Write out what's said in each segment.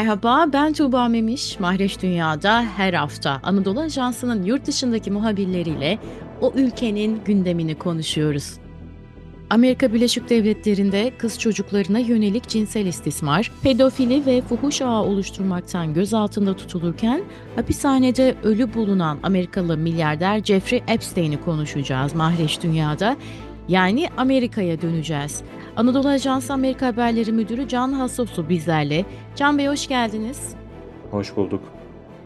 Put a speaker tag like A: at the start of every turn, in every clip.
A: Merhaba, ben Tuğba Memiş. Mahreç Dünya'da her hafta Anadolu Ajansı'nın yurt dışındaki muhabirleriyle o ülkenin gündemini konuşuyoruz. Amerika Birleşik Devletleri'nde kız çocuklarına yönelik cinsel istismar, pedofili ve fuhuş ağı oluşturmaktan gözaltında tutulurken hapishanede ölü bulunan Amerikalı milyarder Jeffrey Epstein'i konuşacağız Mahreç Dünya'da. Yani Amerika'ya döneceğiz. Anadolu Ajansı Amerika Haberleri Müdürü Can Hassopsu bizlerle. Can Bey hoş geldiniz.
B: Hoş bulduk.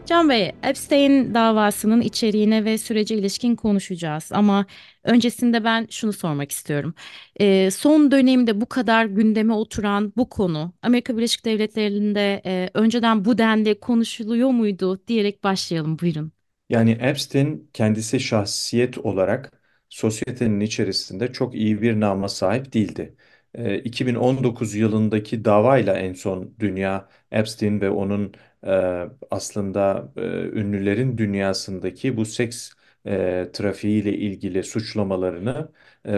A: Can Bey, Epstein davasının içeriğine ve sürece ilişkin konuşacağız ama öncesinde ben şunu sormak istiyorum. Ee, son dönemde bu kadar gündeme oturan bu konu Amerika Birleşik Devletleri'nde e, önceden bu denli konuşuluyor muydu diyerek başlayalım buyurun.
B: Yani Epstein kendisi şahsiyet olarak sosyetenin içerisinde çok iyi bir nama sahip değildi. Ee, 2019 yılındaki davayla en son dünya Epstein ve onun aslında ünlülerin dünyasındaki bu seks e, trafiğiyle ilgili suçlamalarını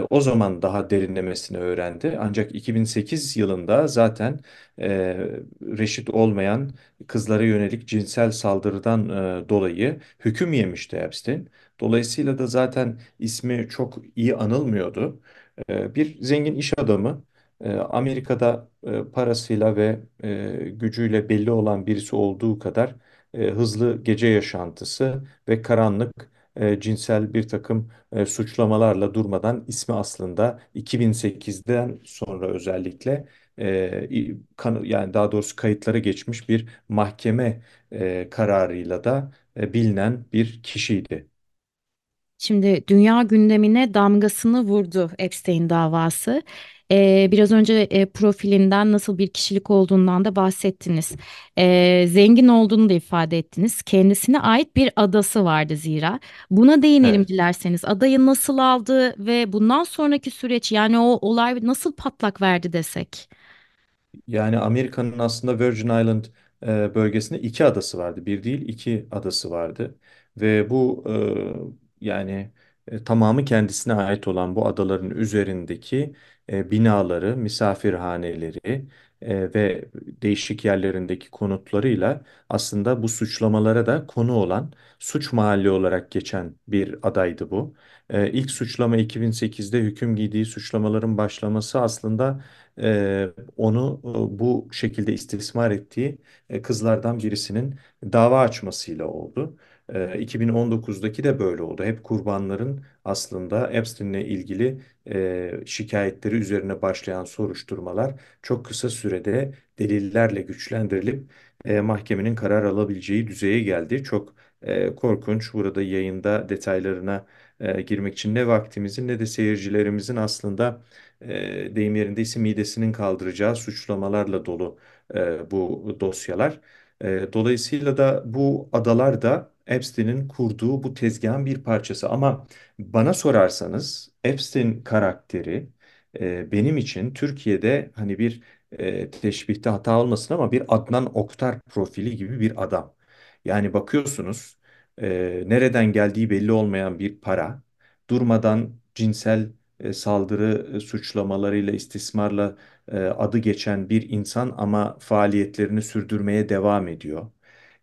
B: o zaman daha derinlemesine öğrendi. Ancak 2008 yılında zaten e, reşit olmayan kızlara yönelik cinsel saldırıdan dolayı hüküm yemişti Epstein. Dolayısıyla da zaten ismi çok iyi anılmıyordu. Bir zengin iş adamı Amerika'da e, parasıyla ve e, gücüyle belli olan birisi olduğu kadar e, hızlı gece yaşantısı ve karanlık cinsel bir takım suçlamalarla durmadan ismi aslında 2008'den sonra özellikle yani daha doğrusu kayıtlara geçmiş bir mahkeme kararıyla da bilinen bir kişiydi.
A: Şimdi dünya gündemine damgasını vurdu Epstein davası. Ee, biraz önce e, profilinden nasıl bir kişilik olduğundan da bahsettiniz. Ee, zengin olduğunu da ifade ettiniz. Kendisine ait bir adası vardı zira. Buna değinelim
B: Evet.
A: dilerseniz. Adayı nasıl aldı ve bundan sonraki süreç yani o olay nasıl patlak verdi desek.
B: Yani Amerika'nın aslında Virgin Island e, bölgesinde iki adası vardı. Bir değil iki adası vardı. Ve bu e, yani e, tamamı kendisine ait olan bu adaların üzerindeki e, binaları, misafirhaneleri e, ve değişik yerlerindeki konutlarıyla aslında bu suçlamalara da konu olan suç mahalli olarak geçen bir adaydı bu. E, ilk suçlama 2008'de hüküm giydiği suçlamaların başlaması aslında e, onu e, bu şekilde istismar ettiği e, kızlardan birisinin dava açmasıyla oldu. E, 2019'daki de böyle oldu. Hep kurbanların aslında Epstein'le ilgili e, şikayetleri üzerine başlayan soruşturmalar çok kısa sürede delillerle güçlendirilip e, mahkemenin karar alabileceği düzeye geldi. Çok e, korkunç. Burada yayında detaylarına e, girmek için ne vaktimizin ne de seyircilerimizin aslında e, deyim yerindeyse midesinin kaldıracağı suçlamalarla dolu e, bu dosyalar. E, dolayısıyla da bu adalar da Epstein'in kurduğu bu tezgahın bir parçası. Ama bana sorarsanız Epstein karakteri e, benim için Türkiye'de hani bir e, teşbihte hata olmasın ama bir Adnan Oktar profili gibi bir adam. Yani bakıyorsunuz e, nereden geldiği belli olmayan bir para, durmadan cinsel e, saldırı e, suçlamalarıyla, istismarla e, adı geçen bir insan ama faaliyetlerini sürdürmeye devam ediyor.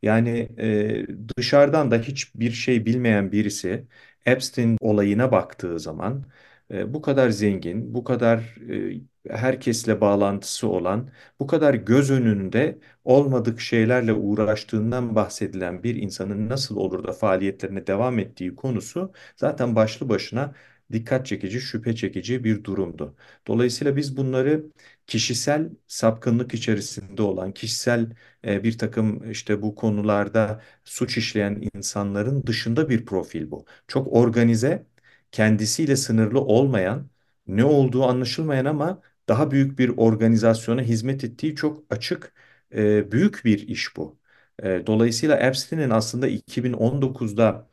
B: Yani e, dışarıdan da hiçbir şey bilmeyen birisi Epstein olayına baktığı zaman e, bu kadar zengin, bu kadar e, herkesle bağlantısı olan, bu kadar göz önünde olmadık şeylerle uğraştığından bahsedilen bir insanın nasıl olur da faaliyetlerine devam ettiği konusu zaten başlı başına dikkat çekici, şüphe çekici bir durumdu. Dolayısıyla biz bunları kişisel sapkınlık içerisinde olan, kişisel e, bir takım işte bu konularda suç işleyen insanların dışında bir profil bu. Çok organize, kendisiyle sınırlı olmayan, ne olduğu anlaşılmayan ama daha büyük bir organizasyona hizmet ettiği çok açık, e, büyük bir iş bu. E, dolayısıyla Epstein'in aslında 2019'da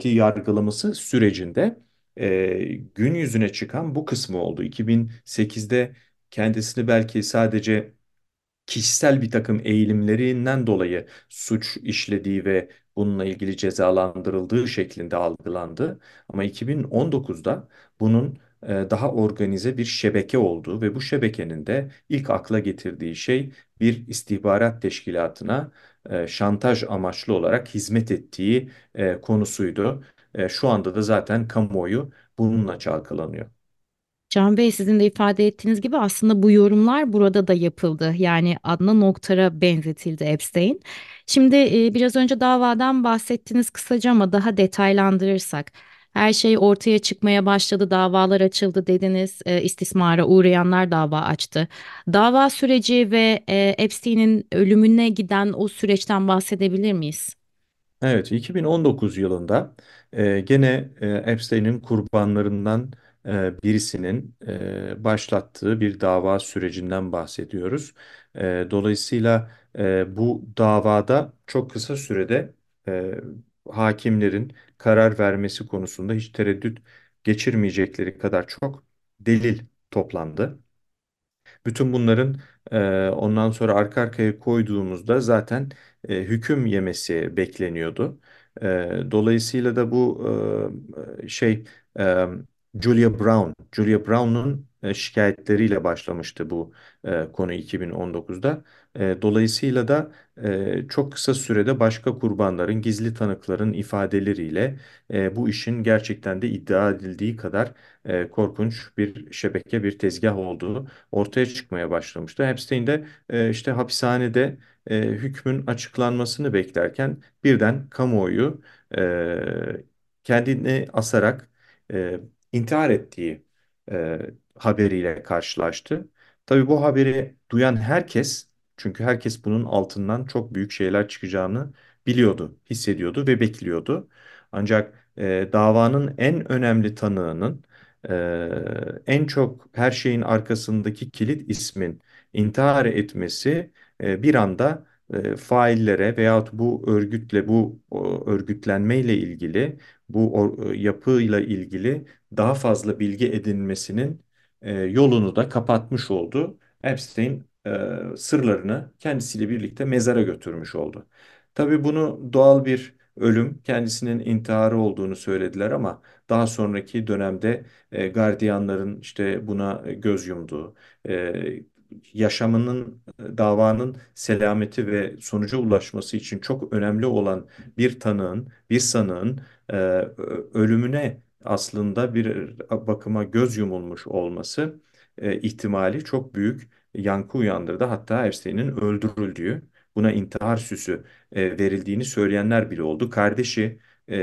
B: ki yargılaması sürecinde e, gün yüzüne çıkan bu kısmı oldu. 2008'de kendisini belki sadece kişisel bir takım eğilimlerinden dolayı suç işlediği ve bununla ilgili cezalandırıldığı şeklinde algılandı. Ama 2019'da bunun daha organize bir şebeke olduğu ve bu şebekenin de ilk akla getirdiği şey bir istihbarat teşkilatına şantaj amaçlı olarak hizmet ettiği konusuydu. E, şu anda da zaten kamuoyu bununla çalkalanıyor.
A: Can Bey sizin de ifade ettiğiniz gibi aslında bu yorumlar burada da yapıldı. Yani Adnan Oktar'a benzetildi Epstein. Şimdi e, biraz önce davadan bahsettiniz kısaca ama daha detaylandırırsak. Her şey ortaya çıkmaya başladı, davalar açıldı dediniz, e, istismara uğrayanlar dava açtı. Dava süreci ve e, Epstein'in ölümüne giden o süreçten bahsedebilir miyiz?
B: Evet, 2019 yılında e, gene e, Epstein'in kurbanlarından e, birisinin e, başlattığı bir dava sürecinden bahsediyoruz. E, dolayısıyla e, bu davada çok kısa sürede e, hakimlerin karar vermesi konusunda hiç tereddüt geçirmeyecekleri kadar çok delil toplandı. Bütün bunların ondan sonra arka arkaya koyduğumuzda zaten hüküm yemesi bekleniyordu. Dolayısıyla da bu şey Julia Brown, Julia Brown'un e, şikayetleriyle başlamıştı bu e, konu 2019'da. E, dolayısıyla da e, çok kısa sürede başka kurbanların, gizli tanıkların ifadeleriyle e, bu işin gerçekten de iddia edildiği kadar e, korkunç bir şebeke, bir tezgah olduğu ortaya çıkmaya başlamıştı. Epstein de e, işte hapishanede e, hükmün açıklanmasını beklerken birden kamuoyu e, kendini asarak e, intihar ettiği e, haberiyle karşılaştı. Tabii bu haberi duyan herkes, çünkü herkes bunun altından çok büyük şeyler çıkacağını biliyordu, hissediyordu ve bekliyordu. Ancak e, davanın en önemli tanığının ee, en çok her şeyin arkasındaki kilit ismin intihar etmesi e, bir anda e, faillere veyahut bu örgütle bu o, örgütlenmeyle ilgili bu o, yapıyla ilgili daha fazla bilgi edinmesinin e, yolunu da kapatmış oldu. Epstein e, sırlarını kendisiyle birlikte mezara götürmüş oldu. Tabii bunu doğal bir ölüm, kendisinin intiharı olduğunu söylediler ama daha sonraki dönemde e, gardiyanların işte buna göz yumduğu, e, yaşamının, e, davanın selameti ve sonuca ulaşması için çok önemli olan bir tanığın, bir sanığın e, ölümüne aslında bir bakıma göz yumulmuş olması e, ihtimali çok büyük yankı uyandırdı. Hatta Epstein'in öldürüldüğü, buna intihar süsü e, verildiğini söyleyenler bile oldu. Kardeşi e,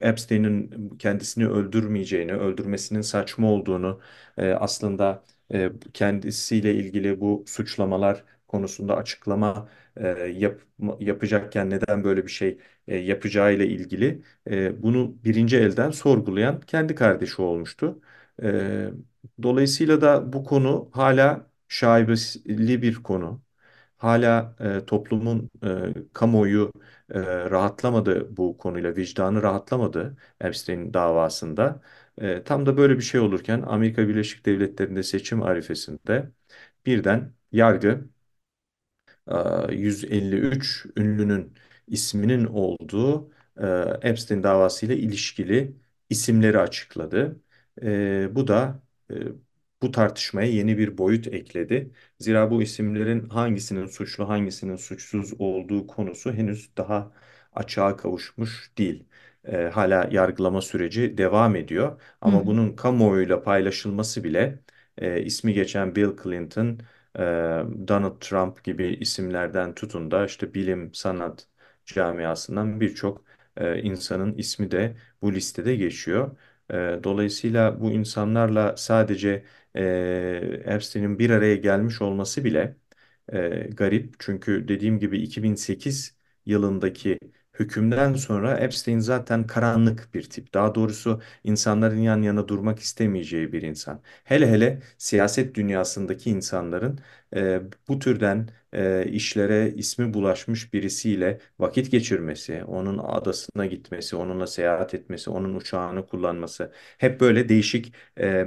B: Epstein'in kendisini öldürmeyeceğini, öldürmesinin saçma olduğunu, e, aslında e, kendisiyle ilgili bu suçlamalar konusunda açıklama e, yap, yapacakken neden böyle bir şey e, yapacağıyla ilgili e, bunu birinci elden sorgulayan kendi kardeşi olmuştu. E, dolayısıyla da bu konu hala şaibeli bir konu. Hala e, toplumun e, kamuoyu e, rahatlamadı bu konuyla, vicdanı rahatlamadı Epstein davasında. E, tam da böyle bir şey olurken Amerika Birleşik Devletleri'nde seçim arifesinde birden yargı 153 ünlünün isminin olduğu e, Epstein davasıyla ilişkili isimleri açıkladı. E, bu da e, bu tartışmaya yeni bir boyut ekledi. Zira bu isimlerin hangisinin suçlu, hangisinin suçsuz olduğu konusu henüz daha açığa kavuşmuş değil. E, hala yargılama süreci devam ediyor. Ama
A: hı.
B: bunun kamuoyuyla paylaşılması bile e, ismi geçen Bill Clinton, Donald Trump gibi isimlerden tutun da işte bilim, sanat camiasından birçok insanın ismi de bu listede geçiyor. Dolayısıyla bu insanlarla sadece Epstein'in bir araya gelmiş olması bile garip. Çünkü dediğim gibi 2008 yılındaki hükümden sonra Epstein zaten karanlık bir tip. Daha doğrusu insanların yan yana durmak istemeyeceği bir insan. Hele hele siyaset dünyasındaki insanların e, bu türden e, işlere ismi bulaşmış birisiyle vakit geçirmesi, onun adasına gitmesi, onunla seyahat etmesi, onun uçağını kullanması hep böyle değişik e,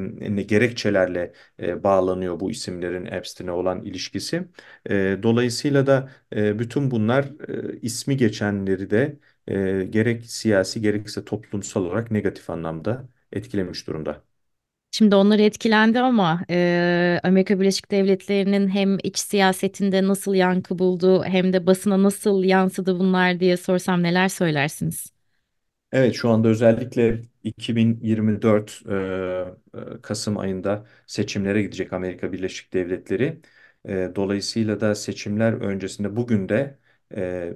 B: gerekçelerle e, bağlanıyor bu isimlerin Epstein'e olan ilişkisi. E, dolayısıyla da e, bütün bunlar e, ismi geçenleri de e, gerek siyasi gerekse toplumsal olarak negatif anlamda etkilemiş durumda.
A: Şimdi onlar etkilendi ama eee, Amerika Birleşik Devletleri'nin hem iç siyasetinde nasıl yankı buldu hem de basına nasıl yansıdı bunlar diye sorsam neler söylersiniz?
B: Evet, şu anda özellikle 2024 e, e, Kasım ayında seçimlere gidecek Amerika Birleşik Devletleri. E, dolayısıyla da seçimler öncesinde bugün de e,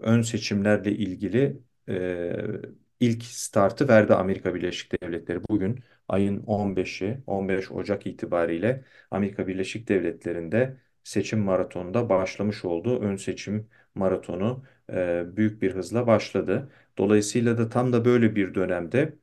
B: ön seçimlerle ilgili e, ilk startı verdi Amerika Birleşik Devletleri. Bugün ayın 15'i, 15 Ocak itibariyle Amerika Birleşik Devletleri'nde seçim maratonunda başlamış olduğu ön seçim maratonu e, büyük bir hızla başladı. Dolayısıyla da tam da böyle bir dönemde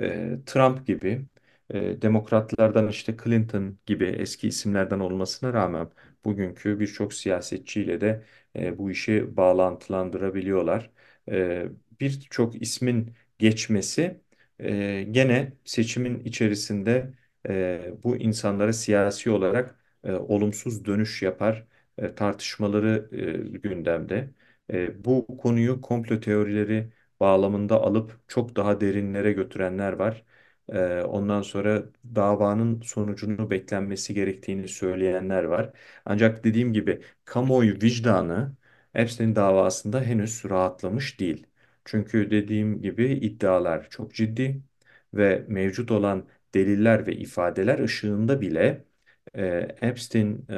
B: e, Trump gibi e, demokratlardan işte Clinton gibi eski isimlerden olmasına rağmen bugünkü birçok siyasetçiyle de e, bu işi bağlantılandırabiliyorlar. E, birçok ismin geçmesi e, gene seçimin içerisinde e, bu insanlara siyasi olarak e, olumsuz dönüş yapar. E, tartışmaları e, gündemde. E, bu konuyu komplo teorileri bağlamında alıp çok daha derinlere götürenler var. Ee, ondan sonra davanın sonucunu beklenmesi gerektiğini söyleyenler var. Ancak dediğim gibi kamuoyu vicdanı Epstein davasında henüz rahatlamış değil. Çünkü dediğim gibi iddialar çok ciddi ve mevcut olan deliller ve ifadeler ışığında bile e, Epstein e,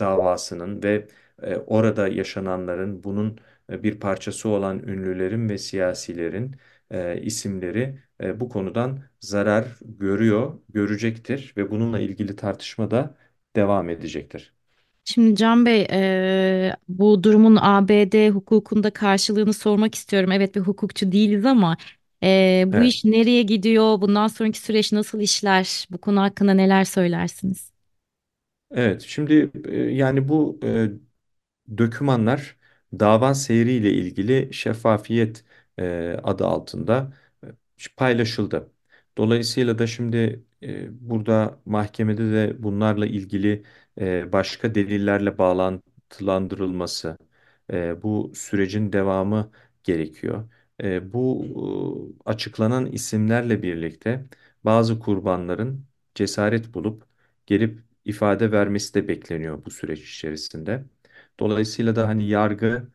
B: davasının ve e, orada yaşananların bunun e, bir parçası olan ünlülerin ve siyasilerin e, isimleri e, bu konudan zarar görüyor, görecektir ve bununla ilgili tartışma da devam edecektir.
A: Şimdi Can Bey, eee, bu durumun ABD hukukunda karşılığını sormak istiyorum. Evet bir hukukçu değiliz ama eee, bu
B: Evet.
A: iş nereye gidiyor? Bundan sonraki süreç nasıl işler? Bu konu hakkında neler söylersiniz?
B: Evet, şimdi e, yani bu e, dokümanlar dava seyriyle ilgili şeffafiyet e, adı altında e, paylaşıldı. Dolayısıyla da şimdi e, burada mahkemede de bunlarla ilgili başka delillerle bağlantılandırılması, bu sürecin devamı gerekiyor. Bu açıklanan isimlerle birlikte bazı kurbanların cesaret bulup gelip ifade vermesi de bekleniyor bu süreç içerisinde. Dolayısıyla da hani yargı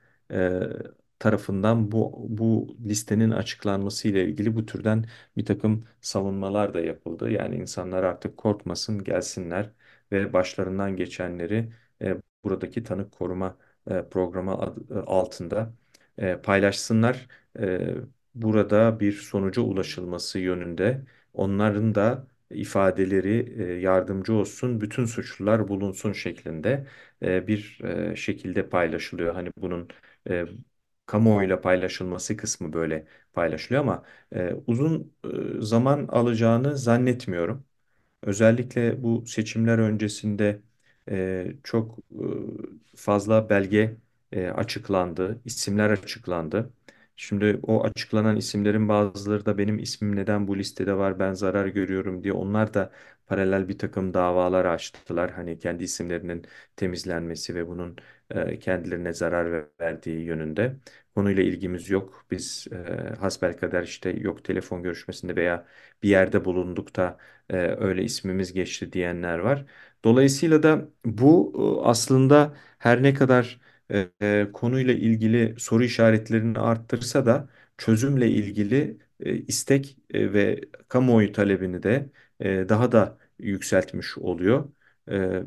B: tarafından bu bu listenin açıklanması ile ilgili bu türden bir takım savunmalar da yapıldı. Yani insanlar artık korkmasın, gelsinler ve başlarından geçenleri e, buradaki tanık koruma e, programı adı- e, altında e, paylaşsınlar. E, burada bir sonuca ulaşılması yönünde onların da ifadeleri e, yardımcı olsun, bütün suçlular bulunsun şeklinde e, bir e, şekilde paylaşılıyor. Hani bunun e, kamuoyuyla paylaşılması kısmı böyle paylaşılıyor ama e, uzun e, zaman alacağını zannetmiyorum. Özellikle bu seçimler öncesinde e, çok e, fazla belge e, açıklandı, isimler açıklandı. Şimdi o açıklanan isimlerin bazıları da benim ismim neden bu listede var, ben zarar görüyorum diye onlar da paralel bir takım davalar açtılar. Hani kendi isimlerinin temizlenmesi ve bunun e, kendilerine zarar ver- verdiği yönünde. Konuyla ilgimiz yok. Biz e, hasbelkader işte yok telefon görüşmesinde veya bir yerde bulunduk da e, öyle ismimiz geçti diyenler var. Dolayısıyla da bu e, aslında her ne kadar e, konuyla ilgili soru işaretlerini arttırsa da çözümle ilgili e, istek e, ve kamuoyu talebini de e, daha da yükseltmiş oluyor. E,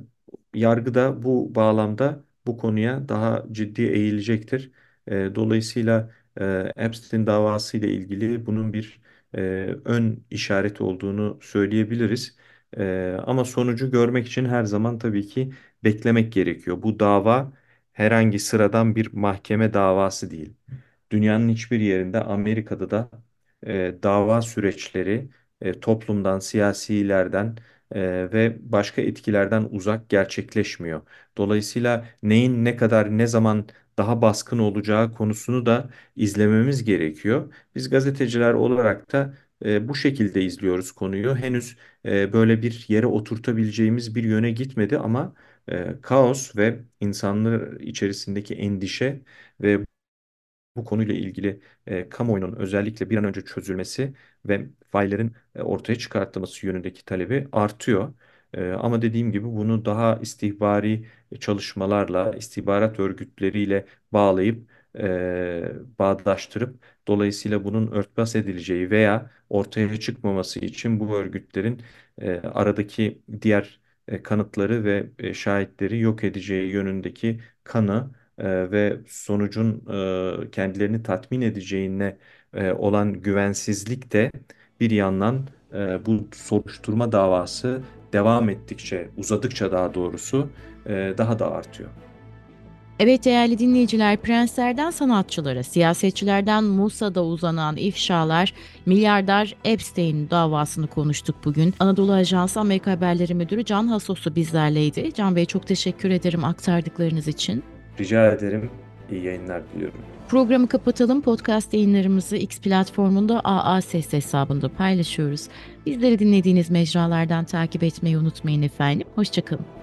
B: yargı da bu bağlamda bu konuya daha ciddi eğilecektir. E, dolayısıyla e, Epstein davası ile ilgili bunun bir e, ön işareti olduğunu söyleyebiliriz. E, ama sonucu görmek için her zaman tabii ki beklemek gerekiyor. Bu dava herhangi sıradan bir mahkeme davası değil. Dünyanın hiçbir yerinde Amerika'da da e, dava süreçleri e, toplumdan, siyasilerden e, ve başka etkilerden uzak gerçekleşmiyor. Dolayısıyla neyin ne kadar ne zaman daha baskın olacağı konusunu da izlememiz gerekiyor. Biz gazeteciler olarak da e, bu şekilde izliyoruz konuyu. Henüz e, böyle bir yere oturtabileceğimiz bir yöne gitmedi ama e, kaos ve insanlar içerisindeki endişe ve bu konuyla ilgili e, kamuoyunun özellikle bir an önce çözülmesi ve faillerin e, ortaya çıkartılması yönündeki talebi artıyor. E, ama dediğim gibi bunu daha istihbari çalışmalarla, istihbarat örgütleriyle bağlayıp, e, bağdaştırıp, dolayısıyla bunun örtbas edileceği veya ortaya çıkmaması için bu örgütlerin e, aradaki diğer e, kanıtları ve e, şahitleri yok edeceği yönündeki kanı e, ve sonucun kendilerini tatmin edeceğine olan güvensizlik de bir yandan bu soruşturma davası devam ettikçe, uzadıkça daha doğrusu daha da artıyor.
A: Evet değerli dinleyiciler, prenslerden sanatçılara, siyasetçilerden Musa'da uzanan ifşalar, milyarder Epstein davasını konuştuk bugün. Anadolu Ajansı Amerika Haberleri Müdürü Can Hasos'u bizlerleydi. Can Bey çok teşekkür ederim aktardıklarınız için.
B: Rica ederim. İyi yayınlar diliyorum.
A: Programı kapatalım. Podcast yayınlarımızı X platformunda AA Ses hesabında paylaşıyoruz. Bizleri dinlediğiniz mecralardan takip etmeyi unutmayın efendim. Hoşçakalın.